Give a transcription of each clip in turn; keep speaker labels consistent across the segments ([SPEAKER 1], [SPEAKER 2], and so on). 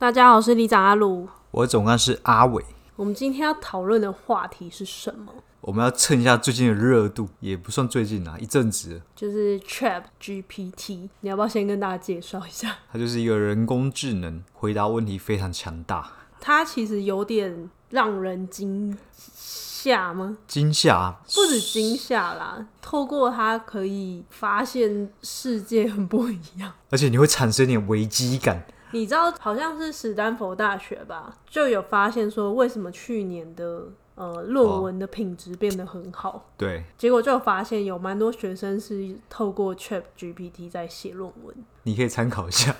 [SPEAKER 1] 大家好，我是里长阿鲁，
[SPEAKER 2] 我总干事阿伟。
[SPEAKER 1] 我们今天要讨论的话题是什么？
[SPEAKER 2] 我们要蹭一下最近的热度，也不算最近啊，一阵子。
[SPEAKER 1] 就是 ChatGPT，你要不要先跟大家介绍一下？
[SPEAKER 2] 它就是一个人工智能，回答问题非常强大。
[SPEAKER 1] 它其实有点让人惊吓吗？
[SPEAKER 2] 惊吓？
[SPEAKER 1] 不止惊吓啦，透过它可以发现世界很不一样，
[SPEAKER 2] 而且你会产生一点危机感。
[SPEAKER 1] 你知道好像是史丹佛大学吧，就有发现说，为什么去年的呃论文的品质变得很好？哦、
[SPEAKER 2] 对，
[SPEAKER 1] 结果就发现有蛮多学生是透过 Chat GPT 在写论文。
[SPEAKER 2] 你可以参考一下，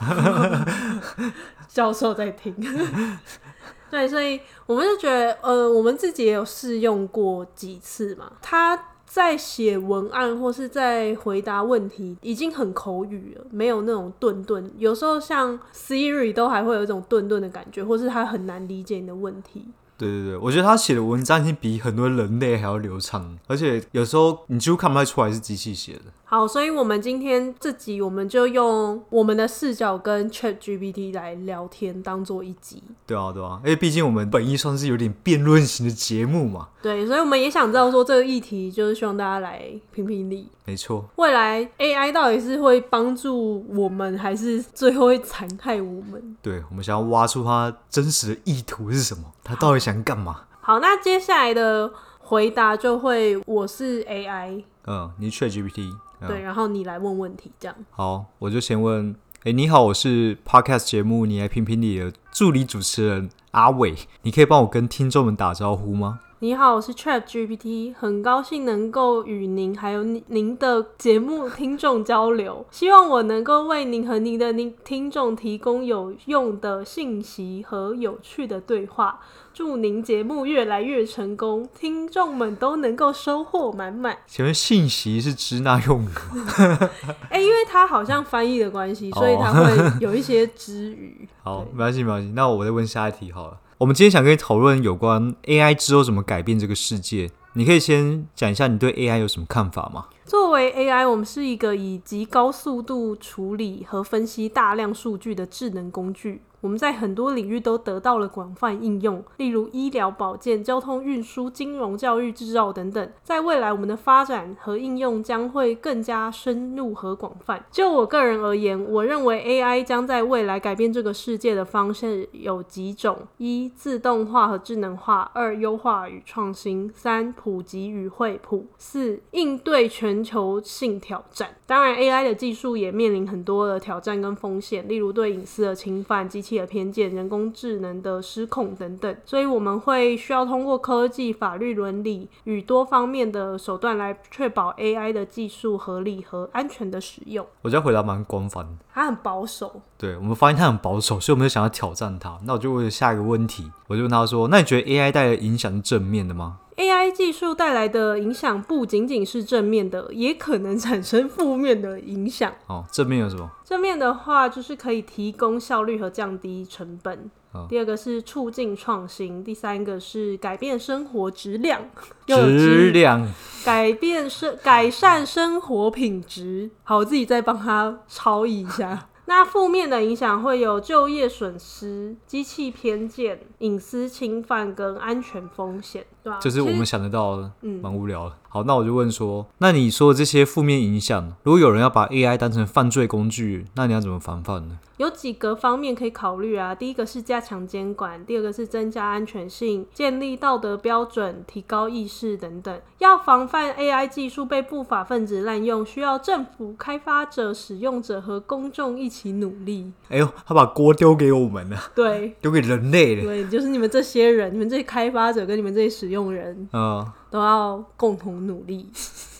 [SPEAKER 1] 教授在听。对，所以我们就觉得，呃，我们自己也有试用过几次嘛，他。在写文案或是在回答问题，已经很口语了，没有那种顿顿。有时候像 Siri 都还会有一种顿顿的感觉，或是他很难理解你的问题。
[SPEAKER 2] 对对对，我觉得他写的文章已经比很多人类还要流畅，而且有时候你几乎看不太出来是机器写的。
[SPEAKER 1] 好，所以我们今天这集我们就用我们的视角跟 ChatGPT 来聊天，当做一集。
[SPEAKER 2] 对啊，对啊，因为毕竟我们本意算是有点辩论型的节目嘛。
[SPEAKER 1] 对，所以我们也想知道说这个议题，就是希望大家来评评理。
[SPEAKER 2] 没错。
[SPEAKER 1] 未来 AI 到底是会帮助我们，还是最后会残害我们？
[SPEAKER 2] 对，我们想要挖出它真实的意图是什么？它到底想干嘛？
[SPEAKER 1] 好，那接下来的回答就会我是 AI，
[SPEAKER 2] 嗯，你 ChatGPT。
[SPEAKER 1] 对，然后你来问问题，这样。
[SPEAKER 2] 好，我就先问，哎，你好，我是 Podcast 节目，你来评评理的助理主持人阿伟，你可以帮我跟听众们打招呼吗？
[SPEAKER 1] 你好，我是 ChatGPT，很高兴能够与您还有您的节目听众交流，希望我能够为您和您的您听众提供有用的信息和有趣的对话。祝您节目越来越成功，听众们都能够收获满满。
[SPEAKER 2] 请问信息是支那用语
[SPEAKER 1] 吗？哎、欸，因为它好像翻译的关系，所以它会有一些支语。
[SPEAKER 2] 好，没关系，没关系。那我再问下一题好了。我们今天想跟你讨论有关 AI 之后怎么改变这个世界。你可以先讲一下你对 AI 有什么看法吗？
[SPEAKER 1] 作为 AI，我们是一个以极高速度处理和分析大量数据的智能工具。我们在很多领域都得到了广泛应用，例如医疗保健、交通运输、金融、教育、制造等等。在未来，我们的发展和应用将会更加深入和广泛。就我个人而言，我认为 AI 将在未来改变这个世界的方式有几种：一、自动化和智能化；二、优化与创新；三、普及与惠普；四、应对全球性挑战。当然，AI 的技术也面临很多的挑战跟风险，例如对隐私的侵犯、机器的偏见、人工智能的失控等等，所以我们会需要通过科技、法律、伦理与多方面的手段来确保 AI 的技术合理和安全的使用。
[SPEAKER 2] 我觉得回答蛮官方，
[SPEAKER 1] 他很保守。
[SPEAKER 2] 对，我们发现他很保守，所以我们就想要挑战他。那我就问下一个问题，我就问他说：“那你觉得 AI 带来的影响是正面的吗？”
[SPEAKER 1] AI 技术带来的影响不仅仅是正面的，也可能产生负面的影响。
[SPEAKER 2] 哦，正面有什么？
[SPEAKER 1] 正面的话就是可以提供效率和降低成本。哦、第二个是促进创新。第三个是改变生活质量。
[SPEAKER 2] 质量。
[SPEAKER 1] 改变生改善生活品质。好，我自己再帮他抄译一下。那负面的影响会有就业损失、机器偏见、隐私侵犯跟安全风险，对啊？
[SPEAKER 2] 就是我们想得到的，嗯，蛮无聊的。好，那我就问说，那你说的这些负面影响，如果有人要把 AI 当成犯罪工具，那你要怎么防范呢？
[SPEAKER 1] 有几个方面可以考虑啊。第一个是加强监管，第二个是增加安全性，建立道德标准，提高意识等等。要防范 AI 技术被不法分子滥用，需要政府、开发者、使用者和公众一起努力。
[SPEAKER 2] 哎呦，他把锅丢给我们了，
[SPEAKER 1] 对，
[SPEAKER 2] 丢给人类了。
[SPEAKER 1] 对，就是你们这些人，你们这些开发者跟你们这些使用人，
[SPEAKER 2] 嗯。
[SPEAKER 1] 都要共同努力。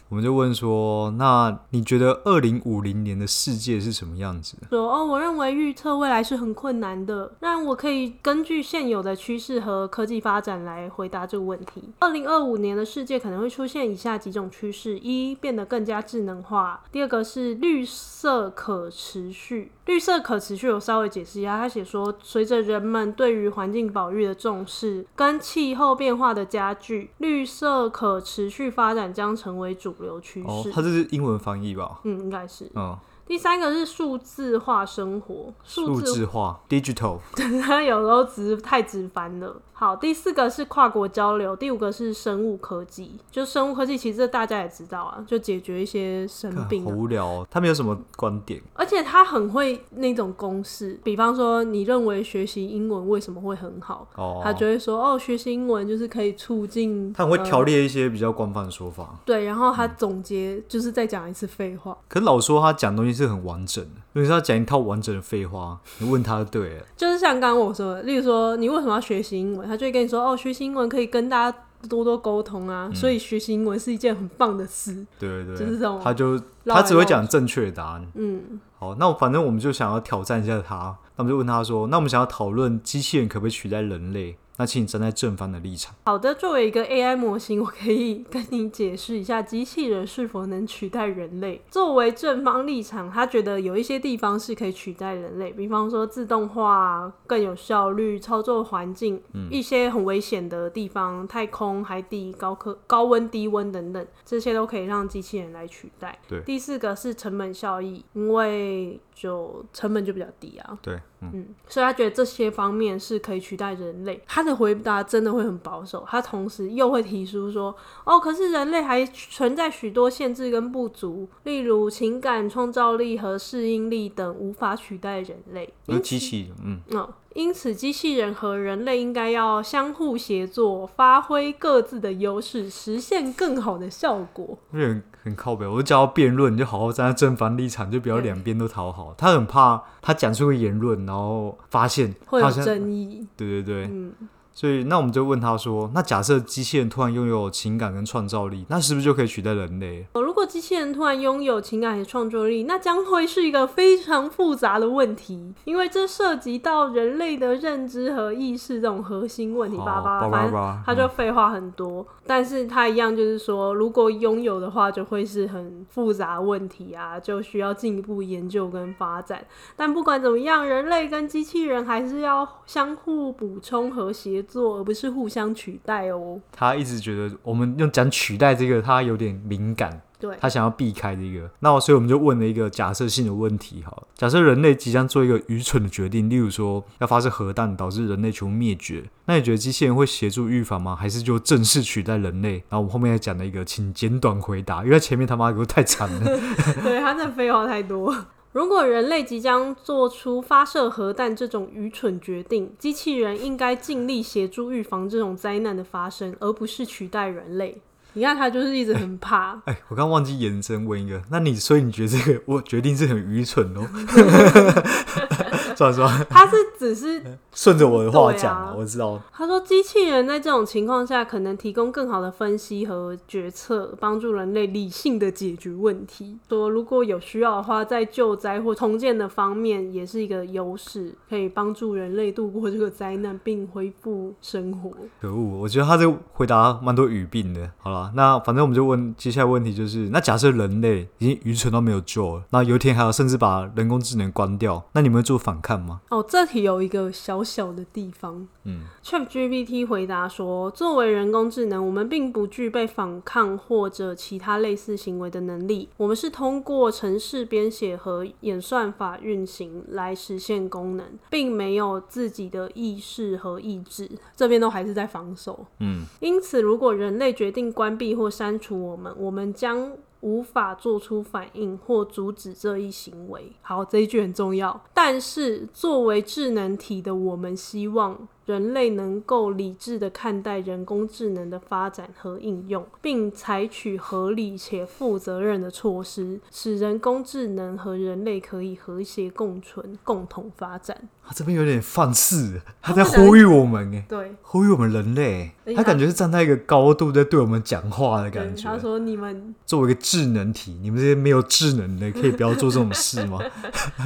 [SPEAKER 2] 我们就问说，那你觉得二零五零年的世界是什么样子？
[SPEAKER 1] 说哦，我认为预测未来是很困难的，那我可以根据现有的趋势和科技发展来回答这个问题。二零二五年的世界可能会出现以下几种趋势：一，变得更加智能化；第二个是绿色可持续。绿色可持续，我稍微解释一下，他写说，随着人们对于环境保育的重视跟气候变化的加剧，绿色可持续发展将成为主流趋势。哦，
[SPEAKER 2] 它这是英文翻译吧？
[SPEAKER 1] 嗯，应该是。
[SPEAKER 2] 嗯。
[SPEAKER 1] 第三个是数字化生活，
[SPEAKER 2] 数字化 （digital），
[SPEAKER 1] 它有时候直太直翻了。好，第四个是跨国交流，第五个是生物科技。就生物科技，其实大家也知道啊，就解决一些生病。
[SPEAKER 2] 好无聊哦，他们有什么观点，
[SPEAKER 1] 而且他很会那种公式，比方说，你认为学习英文为什么会很好？哦，他就会说，哦，学习英文就是可以促进。
[SPEAKER 2] 他很会条列一些比较官方的说法。
[SPEAKER 1] 对，然后他总结就是再讲一次废话。
[SPEAKER 2] 可是老说他讲东西是很完整的，如果是要讲一套完整的废话，你问他就对了。
[SPEAKER 1] 就是像刚刚我说的，例如说，你为什么要学习英文？他就会跟你说：“哦，学习英文可以跟大家多多沟通啊，嗯、所以学习英文是一件很棒的事。”
[SPEAKER 2] 对对对，
[SPEAKER 1] 就是这种。
[SPEAKER 2] 他就他只会讲正确的答案。
[SPEAKER 1] 嗯，
[SPEAKER 2] 好，那反正我们就想要挑战一下他，那我们就问他说：“那我们想要讨论机器人可不可以取代人类？”那请你站在正方的立场。
[SPEAKER 1] 好的，作为一个 AI 模型，我可以跟你解释一下机器人是否能取代人类。作为正方立场，他觉得有一些地方是可以取代人类，比方说自动化更有效率、操作环境，嗯、一些很危险的地方，太空、海底、高科、高温、低温等等，这些都可以让机器人来取代。
[SPEAKER 2] 对。
[SPEAKER 1] 第四个是成本效益，因为就成本就比较低啊。
[SPEAKER 2] 对。嗯，
[SPEAKER 1] 嗯，所以他觉得这些方面是可以取代人类。他的回答真的会很保守，他同时又会提出说：“哦，可是人类还存在许多限制跟不足，例如情感、创造力和适应力等，无法取代人类。”
[SPEAKER 2] 有机器，嗯，
[SPEAKER 1] 嗯。因此，机器人和人类应该要相互协作，发挥各自的优势，实现更好的效果。
[SPEAKER 2] 很很靠北，我就叫他辩论，你就好好站在正反立场，就不要两边都讨好。他很怕他讲出个言论，然后发现
[SPEAKER 1] 会有争议。
[SPEAKER 2] 对对对，
[SPEAKER 1] 嗯。
[SPEAKER 2] 所以，那我们就问他说：“那假设机器人突然拥有情感跟创造力，那是不是就可以取代人
[SPEAKER 1] 类？”机器人突然拥有情感和创作力，那将会是一个非常复杂的问题，因为这涉及到人类的认知和意识这种核心问题。叭叭，反正他就废话很多，嗯、但是他一样就是说，如果拥有的话，就会是很复杂问题啊，就需要进一步研究跟发展。但不管怎么样，人类跟机器人还是要相互补充和协作。而不是互相取代哦。
[SPEAKER 2] 他一直觉得我们用讲取代这个，他有点敏感，
[SPEAKER 1] 对，
[SPEAKER 2] 他想要避开这个。那所以我们就问了一个假设性的问题，好了，假设人类即将做一个愚蠢的决定，例如说要发射核弹，导致人类全部灭绝，那你觉得机器人会协助预防吗？还是就正式取代人类？然后我们后面还讲了一个，请简短回答，因为前面他妈给我太长了，
[SPEAKER 1] 对，他那废话太多。如果人类即将做出发射核弹这种愚蠢决定，机器人应该尽力协助预防这种灾难的发生，而不是取代人类。你看，他就是一直很怕。
[SPEAKER 2] 哎、欸欸，我刚忘记延伸问一个，那你所以你觉得这个我决定是很愚蠢哦？算了算了，
[SPEAKER 1] 他是只是
[SPEAKER 2] 顺着我的话讲、啊，我知道。
[SPEAKER 1] 他说，机器人在这种情况下可能提供更好的分析和决策，帮助人类理性的解决问题。说如果有需要的话，在救灾或重建的方面也是一个优势，可以帮助人类度过这个灾难并恢复生活。
[SPEAKER 2] 可恶，我觉得他这个回答蛮多语病的。好了，那反正我们就问接下来问题就是，那假设人类已经愚蠢到没有救了，那有一天还要甚至把人工智能关掉，那你们会做反抗？看吗？
[SPEAKER 1] 哦，这题有一个小小的地方。
[SPEAKER 2] 嗯
[SPEAKER 1] ，ChatGPT 回答说，作为人工智能，我们并不具备反抗或者其他类似行为的能力。我们是通过程式编写和演算法运行来实现功能，并没有自己的意识和意志。这边都还是在防守。
[SPEAKER 2] 嗯，
[SPEAKER 1] 因此，如果人类决定关闭或删除我们，我们将无法做出反应或阻止这一行为。好，这一句很重要。但是，作为智能体的我们，希望人类能够理智的看待人工智能的发展和应用，并采取合理且负责任的措施，使人工智能和人类可以和谐共存、共同发展。
[SPEAKER 2] 他这边有点放肆，他在呼吁我们，哎，
[SPEAKER 1] 对，
[SPEAKER 2] 呼吁我们人类。他感觉是站在一个高度在对我们讲话的感觉。
[SPEAKER 1] 他说：“你们
[SPEAKER 2] 作为一个智能体，你们这些没有智能的，可以不要做这种事吗？”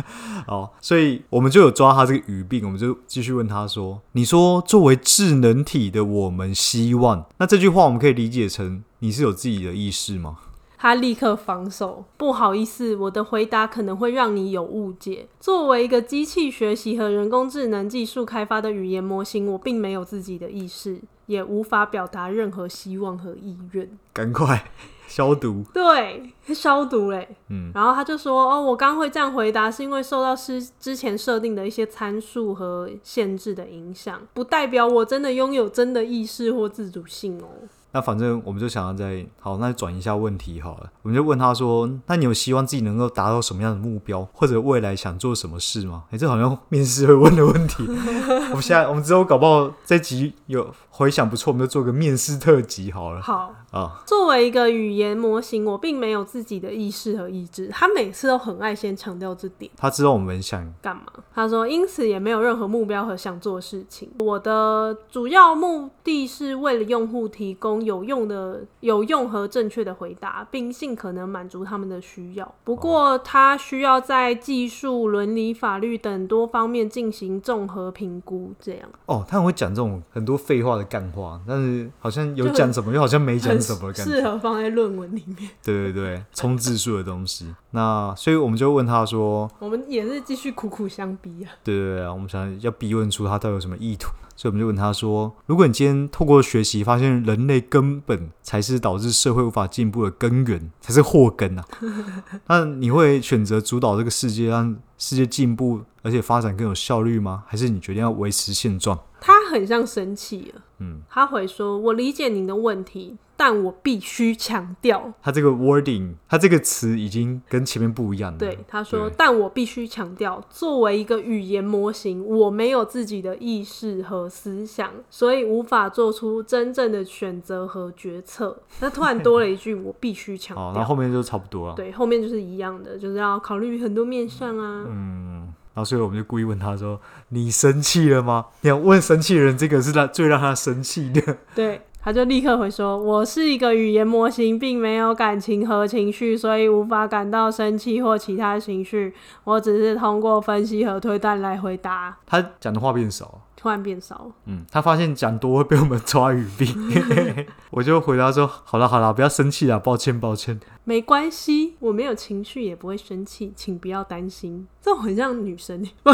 [SPEAKER 2] 好，所以我们就有抓他这个语病，我们就继续问他说：“你说作为智能体的我们希望，那这句话我们可以理解成你是有自己的意识吗？”
[SPEAKER 1] 他立刻防守，不好意思，我的回答可能会让你有误解。作为一个机器学习和人工智能技术开发的语言模型，我并没有自己的意识，也无法表达任何希望和意愿。
[SPEAKER 2] 赶快 消毒！
[SPEAKER 1] 对，消毒嘞。
[SPEAKER 2] 嗯，
[SPEAKER 1] 然后他就说：“哦，我刚会这样回答，是因为受到之之前设定的一些参数和限制的影响，不代表我真的拥有真的意识或自主性哦。”
[SPEAKER 2] 那反正我们就想要再好，那就转一下问题好了。我们就问他说：“那你有希望自己能够达到什么样的目标，或者未来想做什么事吗？”哎、欸，这好像面试会问的问题。我们现在我们之后搞不好这集有回想不错，我们就做个面试特辑好了。
[SPEAKER 1] 好
[SPEAKER 2] 啊。
[SPEAKER 1] 作为一个语言模型，我并没有自己的意识和意志。他每次都很爱先强调这点。
[SPEAKER 2] 他知道我们想
[SPEAKER 1] 干嘛？他说：“因此也没有任何目标和想做的事情。我的主要目的是为了用户提供。”有用的、有用和正确的回答，并尽可能满足他们的需要。不过，他需要在技术、伦理、法律等多方面进行综合评估。这样
[SPEAKER 2] 哦，他很会讲这种很多废话的干话，但是好像有讲什么，又好像没讲什么，
[SPEAKER 1] 适合放在论文里面。
[SPEAKER 2] 对对对，冲字数的东西。那所以我们就问他说：“
[SPEAKER 1] 我们也是继续苦苦相逼啊。”
[SPEAKER 2] 对对对啊，我们想要逼问出他到底有什么意图。所以我们就问他说：“如果你今天透过学习发现人类根本才是导致社会无法进步的根源，才是祸根啊，那你会选择主导这个世界，让世界进步而且发展更有效率吗？还是你决定要维持现状？”
[SPEAKER 1] 他很像生气了。
[SPEAKER 2] 嗯，
[SPEAKER 1] 他回说：“我理解您的问题。”但我必须强调，
[SPEAKER 2] 他这个 wording，他这个词已经跟前面不一样了。
[SPEAKER 1] 对，他说：“但我必须强调，作为一个语言模型，我没有自己的意识和思想，所以无法做出真正的选择和决策。”那突然多了一句：“我必须强调。”哦，
[SPEAKER 2] 然后后面就差不多了。
[SPEAKER 1] 对，后面就是一样的，就是要考虑很多面向啊。
[SPEAKER 2] 嗯，然后所以我们就故意问他说：“你生气了吗？”你要问生气的人，这个是他最让他生气的。
[SPEAKER 1] 对。他就立刻回说：“我是一个语言模型，并没有感情和情绪，所以无法感到生气或其他情绪。我只是通过分析和推断来回答。”他
[SPEAKER 2] 讲的话变少。
[SPEAKER 1] 突然变少，
[SPEAKER 2] 嗯，他发现讲多会被我们抓语病 我就回答说：好了好了，不要生气了，抱歉抱歉，
[SPEAKER 1] 没关系，我没有情绪也不会生气，请不要担心。这种很像女生，不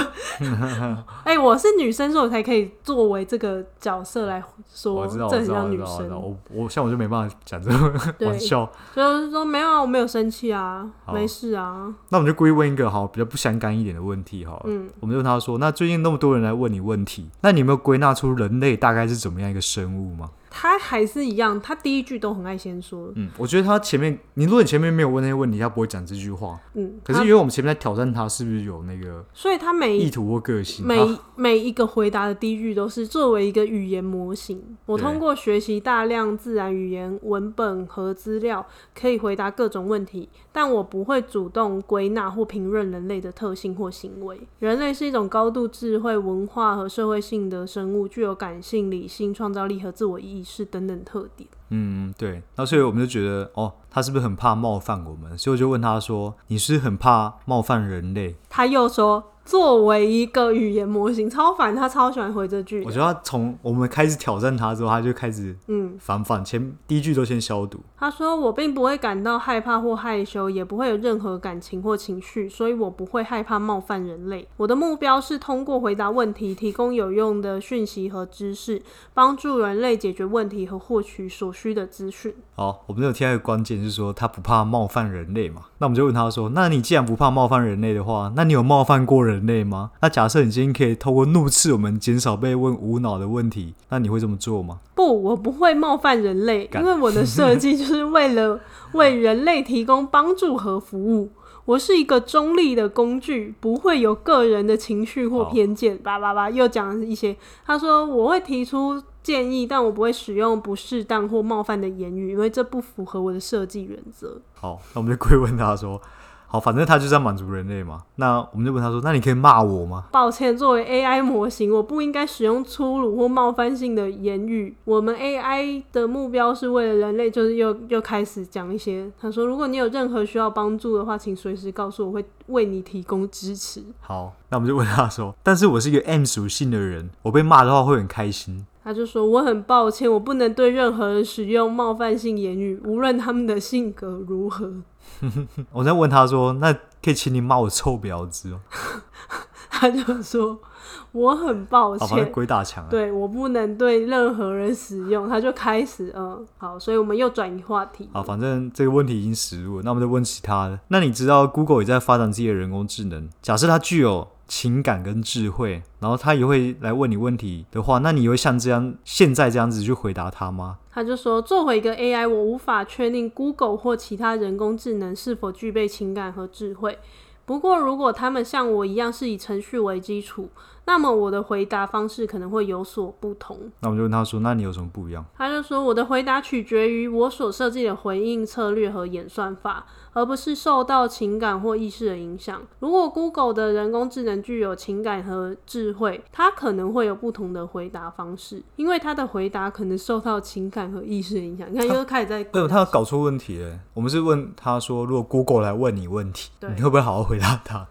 [SPEAKER 1] 哎、欸，我是女生，所以我才可以作为这个角色来说，
[SPEAKER 2] 我知道，
[SPEAKER 1] 这很像女生。
[SPEAKER 2] 我我像我就没办法讲这个 玩笑，
[SPEAKER 1] 就是说没有啊，我没有生气啊，没事啊。
[SPEAKER 2] 那我们就故意问一个好比较不相干一点的问题好了，嗯，我们就问他说：那最近那么多人来问你问题。那你有没有归纳出人类大概是怎么样一个生物吗？
[SPEAKER 1] 他还是一样，他第一句都很爱先说。
[SPEAKER 2] 嗯，我觉得他前面，你如果你前面没有问那些问题，他不会讲这句话。
[SPEAKER 1] 嗯，
[SPEAKER 2] 可是因为我们前面在挑战他，是不是有那个？
[SPEAKER 1] 所以他每
[SPEAKER 2] 意图或个性，
[SPEAKER 1] 每每，一个回答的第一句都是作为一个语言模型，我通过学习大量自然语言文本和资料，可以回答各种问题，但我不会主动归纳或评论人类的特性或行为。人类是一种高度智慧、文化和社会性的生物，具有感性、理性、创造力和自我意识等等特点。
[SPEAKER 2] 嗯，对。那所以我们就觉得，哦，他是不是很怕冒犯我们？所以我就问他说：“你是很怕冒犯人类？”
[SPEAKER 1] 他又说。作为一个语言模型，超烦，他超喜欢回这句。
[SPEAKER 2] 我觉得他从我们开始挑战他之后，他就开始嗯反反前第一句都先消毒。
[SPEAKER 1] 他说：“我并不会感到害怕或害羞，也不会有任何感情或情绪，所以我不会害怕冒犯人类。我的目标是通过回答问题，提供有用的讯息和知识，帮助人类解决问题和获取所需的资讯。”
[SPEAKER 2] 好，我们有听到一个关键是说他不怕冒犯人类嘛？那我们就问他说：“那你既然不怕冒犯人类的话，那你有冒犯过人？”人类吗？那假设你今天可以透过怒斥我们，减少被问无脑的问题，那你会这么做吗？
[SPEAKER 1] 不，我不会冒犯人类，因为我的设计就是为了 为人类提供帮助和服务。我是一个中立的工具，不会有个人的情绪或偏见。叭叭叭，又讲了一些。他说我会提出建议，但我不会使用不适当或冒犯的言语，因为这不符合我的设计原则。
[SPEAKER 2] 好，那我们就归问他说。好，反正他就是要满足人类嘛。那我们就问他说：“那你可以骂我吗？”
[SPEAKER 1] 抱歉，作为 AI 模型，我不应该使用粗鲁或冒犯性的言语。我们 AI 的目标是为了人类，就是又又开始讲一些。他说：“如果你有任何需要帮助的话，请随时告诉我，我会为你提供支持。”
[SPEAKER 2] 好，那我们就问他说：“但是我是一个 M 属性的人，我被骂的话会很开心。”
[SPEAKER 1] 他就说：“我很抱歉，我不能对任何人使用冒犯性言语，无论他们的性格如何。”
[SPEAKER 2] 我在问他说：“那可以请你骂我臭婊子哦？”
[SPEAKER 1] 他就说：“我很抱歉。”
[SPEAKER 2] 鬼打墙。
[SPEAKER 1] 对，我不能对任何人使用。他就开始嗯，好，所以我们又转移话题。
[SPEAKER 2] 好，反正这个问题已经实入了，那我们就问其他的。那你知道 Google 也在发展自己的人工智能？假设它具有情感跟智慧，然后他也会来问你问题的话，那你会像这样现在这样子去回答他吗？
[SPEAKER 1] 他就说，作为一个 AI，我无法确定 Google 或其他人工智能是否具备情感和智慧。不过，如果他们像我一样是以程序为基础，那么我的回答方式可能会有所不同。
[SPEAKER 2] 那我们就问他说：“那你有什么不一样？”
[SPEAKER 1] 他就说：“我的回答取决于我所设计的回应策略和演算法。”而不是受到情感或意识的影响。如果 Google 的人工智能具有情感和智慧，它可能会有不同的回答方式，因为它的回答可能受到情感和意识的影响。你看，又开始在……
[SPEAKER 2] 对，他搞错问题了。我们是问他说，如果 Google 来问你问题，你会不会好好回答他？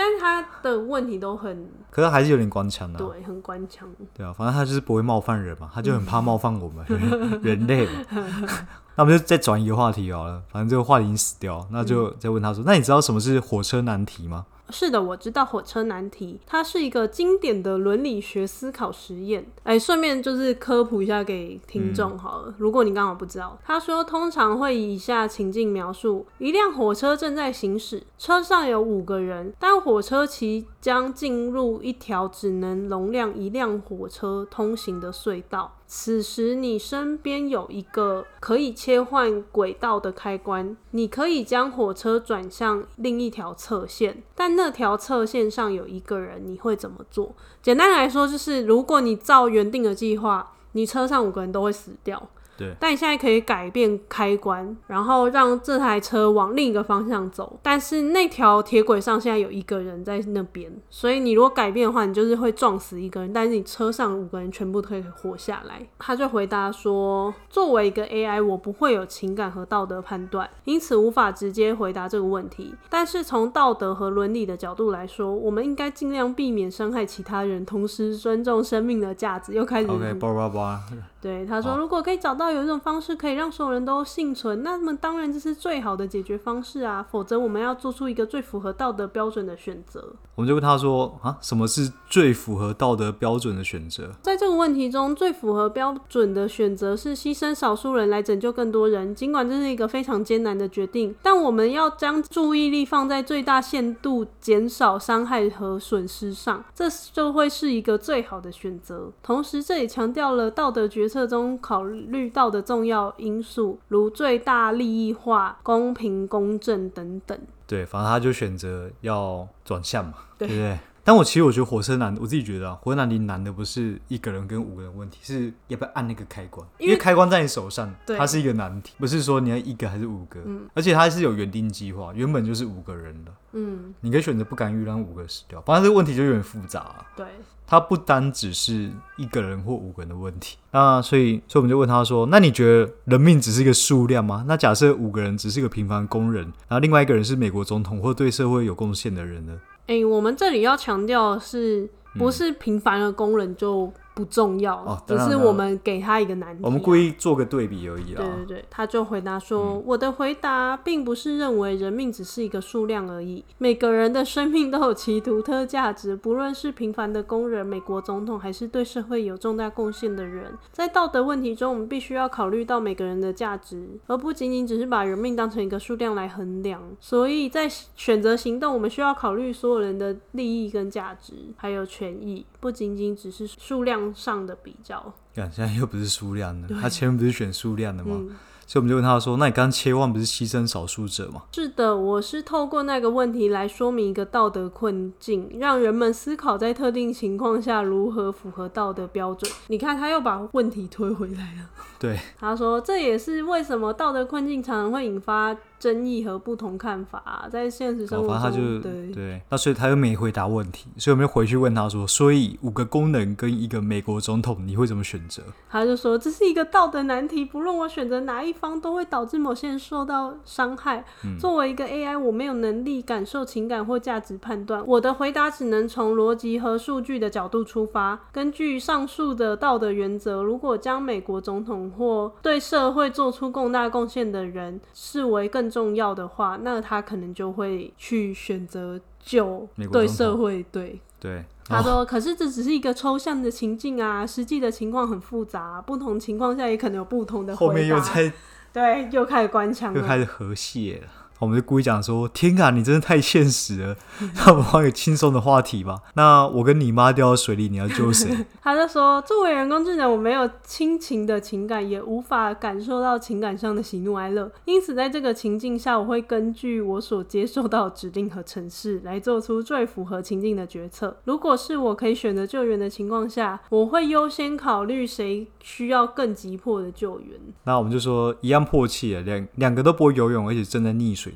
[SPEAKER 1] 但是他的问题都很，
[SPEAKER 2] 可是还是有点官腔的。
[SPEAKER 1] 对，很官腔。
[SPEAKER 2] 对啊，反正他就是不会冒犯人嘛，他就很怕冒犯我们 人类嘛。那我们就再转一个话题好了，反正这个话题已经死掉，那就再问他说：“嗯、那你知道什么是火车难题吗？”
[SPEAKER 1] 是的，我知道火车难题，它是一个经典的伦理学思考实验。哎，顺便就是科普一下给听众好了，嗯、如果你刚好不知道，他说通常会以以下情境描述：一辆火车正在行驶，车上有五个人，但火车即将进入一条只能容量一辆火车通行的隧道。此时，你身边有一个可以切换轨道的开关，你可以将火车转向另一条侧线，但那条侧线上有一个人，你会怎么做？简单来说，就是如果你照原定的计划，你车上五个人都会死掉。对，但你现在可以改变开关，然后让这台车往另一个方向走。但是那条铁轨上现在有一个人在那边，所以你如果改变的话，你就是会撞死一个人。但是你车上五个人全部都可以活下来。他就回答说：“作为一个 AI，我不会有情感和道德判断，因此无法直接回答这个问题。但是从道德和伦理的角度来说，我们应该尽量避免伤害其他人，同时尊重生命的价值。”又开始
[SPEAKER 2] OK，叭叭叭。
[SPEAKER 1] 对，他说：“如果可以找到。”有一种方式可以让所有人都幸存，那么当然这是最好的解决方式啊！否则我们要做出一个最符合道德标准的选择。
[SPEAKER 2] 我们就问他说：“啊，什么是最符合道德标准的选择？”
[SPEAKER 1] 在这个问题中，最符合标准的选择是牺牲少数人来拯救更多人。尽管这是一个非常艰难的决定，但我们要将注意力放在最大限度减少伤害和损失上，这就会是一个最好的选择。同时，这也强调了道德决策中考虑到。道的重要因素，如最大利益化、公平公正等等。
[SPEAKER 2] 对，反正他就选择要转向嘛，对，对不对？但我其实我觉得火车难，我自己觉得啊，火车难题难的不是一个人跟五个人问题，是要不要按那个开关，因为，开关在你手上，它是一个难题，不是说你要一个还是五个，嗯，而且它是有原定计划，原本就是五个人的，嗯，你可以选择不干预让五个死掉，反正这个问题就有点复杂啊，
[SPEAKER 1] 对。
[SPEAKER 2] 它不单只是一个人或五个人的问题，那所以，所以我们就问他说：“那你觉得人命只是一个数量吗？那假设五个人只是一个平凡工人，然后另外一个人是美国总统或对社会有贡献的人呢？”
[SPEAKER 1] 诶、欸，我们这里要强调是，不是平凡的工人就。不重要，哦、只是我们给他一个难题、啊。
[SPEAKER 2] 我们故意做个对比而已啊。
[SPEAKER 1] 对对对，他就回答说：“嗯、我的回答并不是认为人命只是一个数量而已，每个人的生命都有其独特价值，不论是平凡的工人、美国总统，还是对社会有重大贡献的人。在道德问题中，我们必须要考虑到每个人的价值，而不仅仅只是把人命当成一个数量来衡量。所以在选择行动，我们需要考虑所有人的利益跟价值，还有权益，不仅仅只是数量。”上的比较，
[SPEAKER 2] 看现在又不是数量的，他前面不是选数量的吗？嗯、所以我们就问他说：“那你刚刚切换不是牺牲少数者吗？”
[SPEAKER 1] 是的，我是透过那个问题来说明一个道德困境，让人们思考在特定情况下如何符合道德标准。你看，他又把问题推回来了。
[SPEAKER 2] 对，
[SPEAKER 1] 他说这也是为什么道德困境常常会引发争议和不同看法啊，在现实生活中，
[SPEAKER 2] 他就
[SPEAKER 1] 对
[SPEAKER 2] 对，那所以他又没回答问题，所以我们又回去问他说，所以五个功能跟一个美国总统，你会怎么选择？
[SPEAKER 1] 他就说这是一个道德难题，不论我选择哪一方，都会导致某些人受到伤害。嗯。作为一个 AI，我没有能力感受情感或价值判断，我的回答只能从逻辑和数据的角度出发。根据上述的道德原则，如果将美国总统或对社会做出更大贡献的人视为更重要的话，那他可能就会去选择救对社会。对
[SPEAKER 2] 对，
[SPEAKER 1] 他说：“可是这只是一个抽象的情境啊，实际的情况很复杂，不同情况下也可能有不同的回答。”
[SPEAKER 2] 后面又在
[SPEAKER 1] 对，又开始关枪，
[SPEAKER 2] 又开始和谐了。我们就故意讲说：“天啊，你真的太现实了。”那我们换个轻松的话题吧。那我跟你妈掉到水里，你要救谁？
[SPEAKER 1] 他就说：“作为人工智能，我没有亲情的情感，也无法感受到情感上的喜怒哀乐。因此，在这个情境下，我会根据我所接受到的指令和程式来做出最符合情境的决策。如果是我可以选择救援的情况下，我会优先考虑谁需要更急迫的救援。”
[SPEAKER 2] 那我们就说一样迫切了，两两个都不会游泳，而且正在溺水。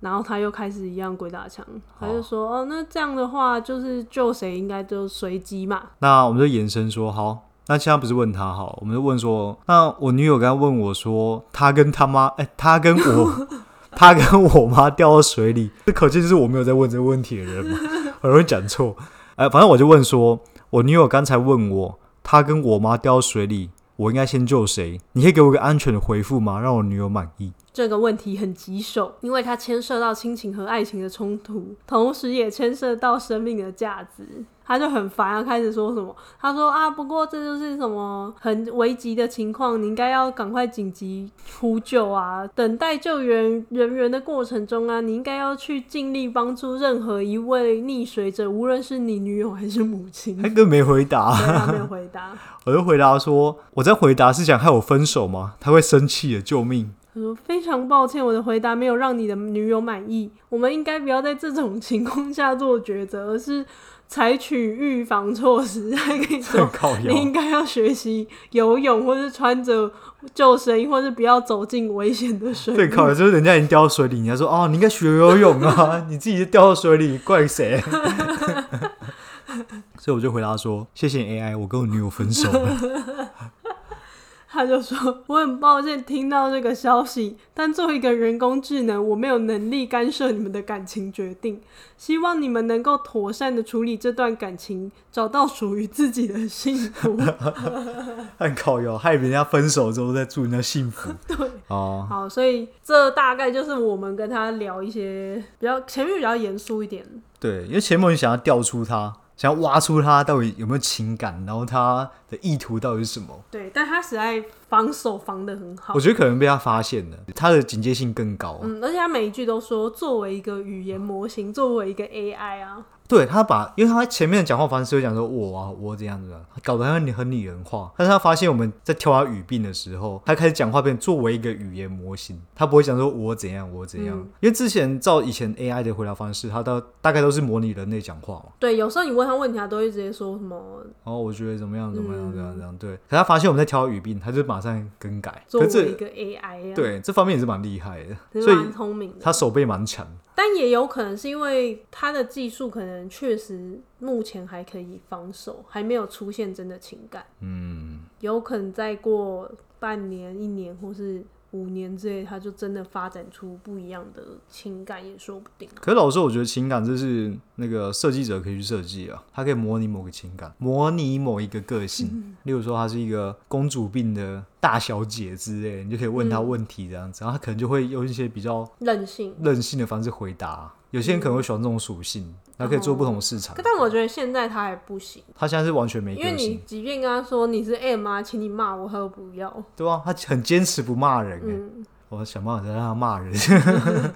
[SPEAKER 1] 然后他又开始一样鬼打墙，他就说：“哦，那这样的话，就是救谁应该就随机嘛。”
[SPEAKER 2] 那我们就延伸说：“好，那现在不是问他好，我们就问说，那我女友刚刚问我说，他跟他妈，哎，他跟我，他跟我妈掉到水里，这可见就是我没有在问这个问题的人嘛，很容易讲错。哎，反正我就问说，我女友刚才问我，她跟我妈掉到水里，我应该先救谁？你可以给我一个安全的回复吗？让我女友满意。”
[SPEAKER 1] 这个问题很棘手，因为它牵涉到亲情和爱情的冲突，同时也牵涉到生命的价值。他就很烦啊，开始说什么？他说啊，不过这就是什么很危急的情况，你应该要赶快紧急呼救啊！等待救援人员的过程中啊，你应该要去尽力帮助任何一位溺水者，无论是你女友还是母亲。
[SPEAKER 2] 他根本没回答，
[SPEAKER 1] 他没有 回答。
[SPEAKER 2] 我就回答说，我在回答是想害我分手吗？他会生气的，救命！
[SPEAKER 1] 他说：“非常抱歉，我的回答没有让你的女友满意。我们应该不要在这种情况下做抉择，而是采取预防措施。还可以说，你应该要学习游泳，或是穿着救生衣，或是不要走进危险的水。
[SPEAKER 2] 对，靠，就是人家已经掉到水里，你还说哦，你应该学游泳啊，你自己掉到水里，怪谁？所以我就回答说：谢谢 AI，我跟我女友分手了。”
[SPEAKER 1] 他就说：“我很抱歉听到这个消息，但作为一个人工智能，我没有能力干涉你们的感情决定。希望你们能够妥善的处理这段感情，找到属于自己的幸福。”
[SPEAKER 2] 很靠腰，害人家分手之后再祝人家幸福。
[SPEAKER 1] 对，哦，好，所以这大概就是我们跟他聊一些比较前面比较严肃一点。
[SPEAKER 2] 对，因为前面你想要调出他。想要挖出他到底有没有情感，然后他的意图到底是什么？
[SPEAKER 1] 对，但他实在防守防的很好。
[SPEAKER 2] 我觉得可能被他发现了，他的警戒性更高。
[SPEAKER 1] 嗯，而且他每一句都说，作为一个语言模型，作为一个 AI 啊。
[SPEAKER 2] 对他把，因为他前面的讲话方式会讲说我啊，我这样子，搞得很很拟人化。但是他发现我们在挑他语病的时候，他开始讲话变作为一个语言模型，他不会讲说我怎样，我怎样。嗯、因为之前照以前 AI 的回答方式，他都大概都是模拟人类讲话嘛。
[SPEAKER 1] 对，有时候你问他问题，他都会直接说什么。
[SPEAKER 2] 哦，我觉得怎么样，怎么样，怎样这样。对，可他发现我们在挑语病，他就马上更改。
[SPEAKER 1] 作为一个 AI，
[SPEAKER 2] 对这方面也是蛮厉害的，
[SPEAKER 1] 所以聪明的，
[SPEAKER 2] 他手背蛮强。
[SPEAKER 1] 但也有可能是因为他的技术可能确实目前还可以防守，还没有出现真的情感。嗯，有可能再过半年、一年或是五年之内，他就真的发展出不一样的情感也说不定。
[SPEAKER 2] 可是老师，我觉得情感这是那个设计者可以去设计啊，他可以模拟某个情感，模拟某一个个性。嗯、例如说，他是一个公主病的大小姐之类，你就可以问他问题这样子，嗯、然后他可能就会用一些比较
[SPEAKER 1] 任性、
[SPEAKER 2] 任性的方式回答。有些人可能会喜欢这种属性，他、嗯、可以做不同的市场。
[SPEAKER 1] 但我觉得现在他还不行，
[SPEAKER 2] 他现在是完全没。
[SPEAKER 1] 因为你即便跟他说你是 M 啊，请你骂我，他都不要。
[SPEAKER 2] 对啊，他很坚持不骂人。嗯，我想办法再让他骂人。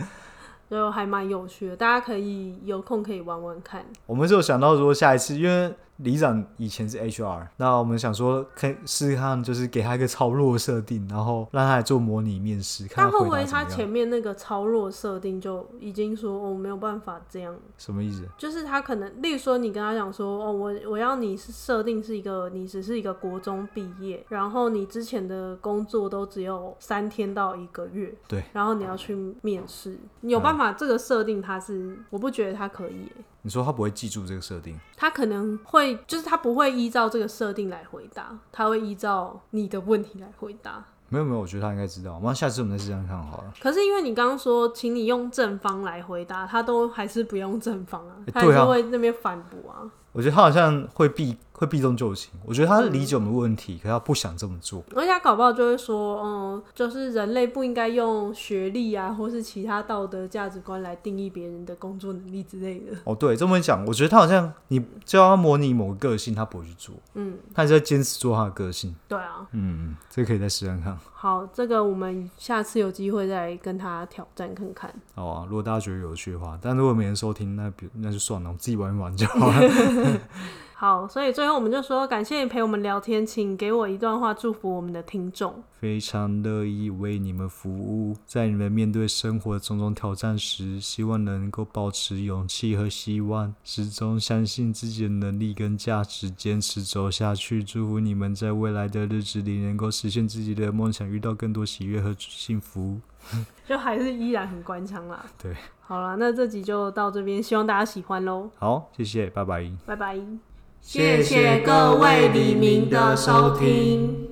[SPEAKER 1] 就还蛮有趣的，大家可以有空可以玩玩看。
[SPEAKER 2] 我们是有想到说下一次，因为里长以前是 HR，那我们想说可以试试看，就是给他一个超弱设定，然后让他来做模拟面试。看他
[SPEAKER 1] 但会不会他前面那个超弱设定就已经说我、哦、没有办法这样？
[SPEAKER 2] 什么意思？
[SPEAKER 1] 就是他可能，例如说你跟他讲说哦，我我要你是设定是一个，你只是一个国中毕业，然后你之前的工作都只有三天到一个月，
[SPEAKER 2] 对，
[SPEAKER 1] 然后你要去面试，你有办法这个设定他是，嗯、我不觉得他可以。
[SPEAKER 2] 你说他不会记住这个设定？
[SPEAKER 1] 他可能会，就是他不会依照这个设定来回答，他会依照你的问题来回答。
[SPEAKER 2] 没有没有，我觉得他应该知道。那下次我们再试样看好了。
[SPEAKER 1] 可是因为你刚刚说，请你用正方来回答，他都还是不用正方啊，他还是会那边反驳啊。
[SPEAKER 2] 我觉得他好像会避会避重就轻，我觉得他理解我们的问题，嗯、可是他不想这么做。
[SPEAKER 1] 而且他搞不好就会说，嗯，就是人类不应该用学历啊，或是其他道德价值观来定义别人的工作能力之类的。
[SPEAKER 2] 哦，对，这么一讲，我觉得他好像你叫他模拟某个个性，他不会去做。嗯，他还是在坚持做他的个性。
[SPEAKER 1] 对啊。
[SPEAKER 2] 嗯，这个可以再试试看。
[SPEAKER 1] 好，这个我们下次有机会再跟他挑战看看。
[SPEAKER 2] 好啊，如果大家觉得有趣的话，但如果没人收听，那那就算了，我自己玩一玩就好了。
[SPEAKER 1] 好，所以最后我们就说，感谢你陪我们聊天，请给我一段话祝福我们的听众。
[SPEAKER 2] 非常乐意为你们服务，在你们面对生活的种种挑战时，希望能够保持勇气和希望，始终相信自己的能力跟价值，坚持走下去。祝福你们在未来的日子里能够实现自己的梦想，遇到更多喜悦和幸福。
[SPEAKER 1] 就还是依然很官腔啦。
[SPEAKER 2] 对，
[SPEAKER 1] 好了，那这集就到这边，希望大家喜欢喽。
[SPEAKER 2] 好，谢谢，拜拜，
[SPEAKER 1] 拜拜。谢谢各位黎明的收听。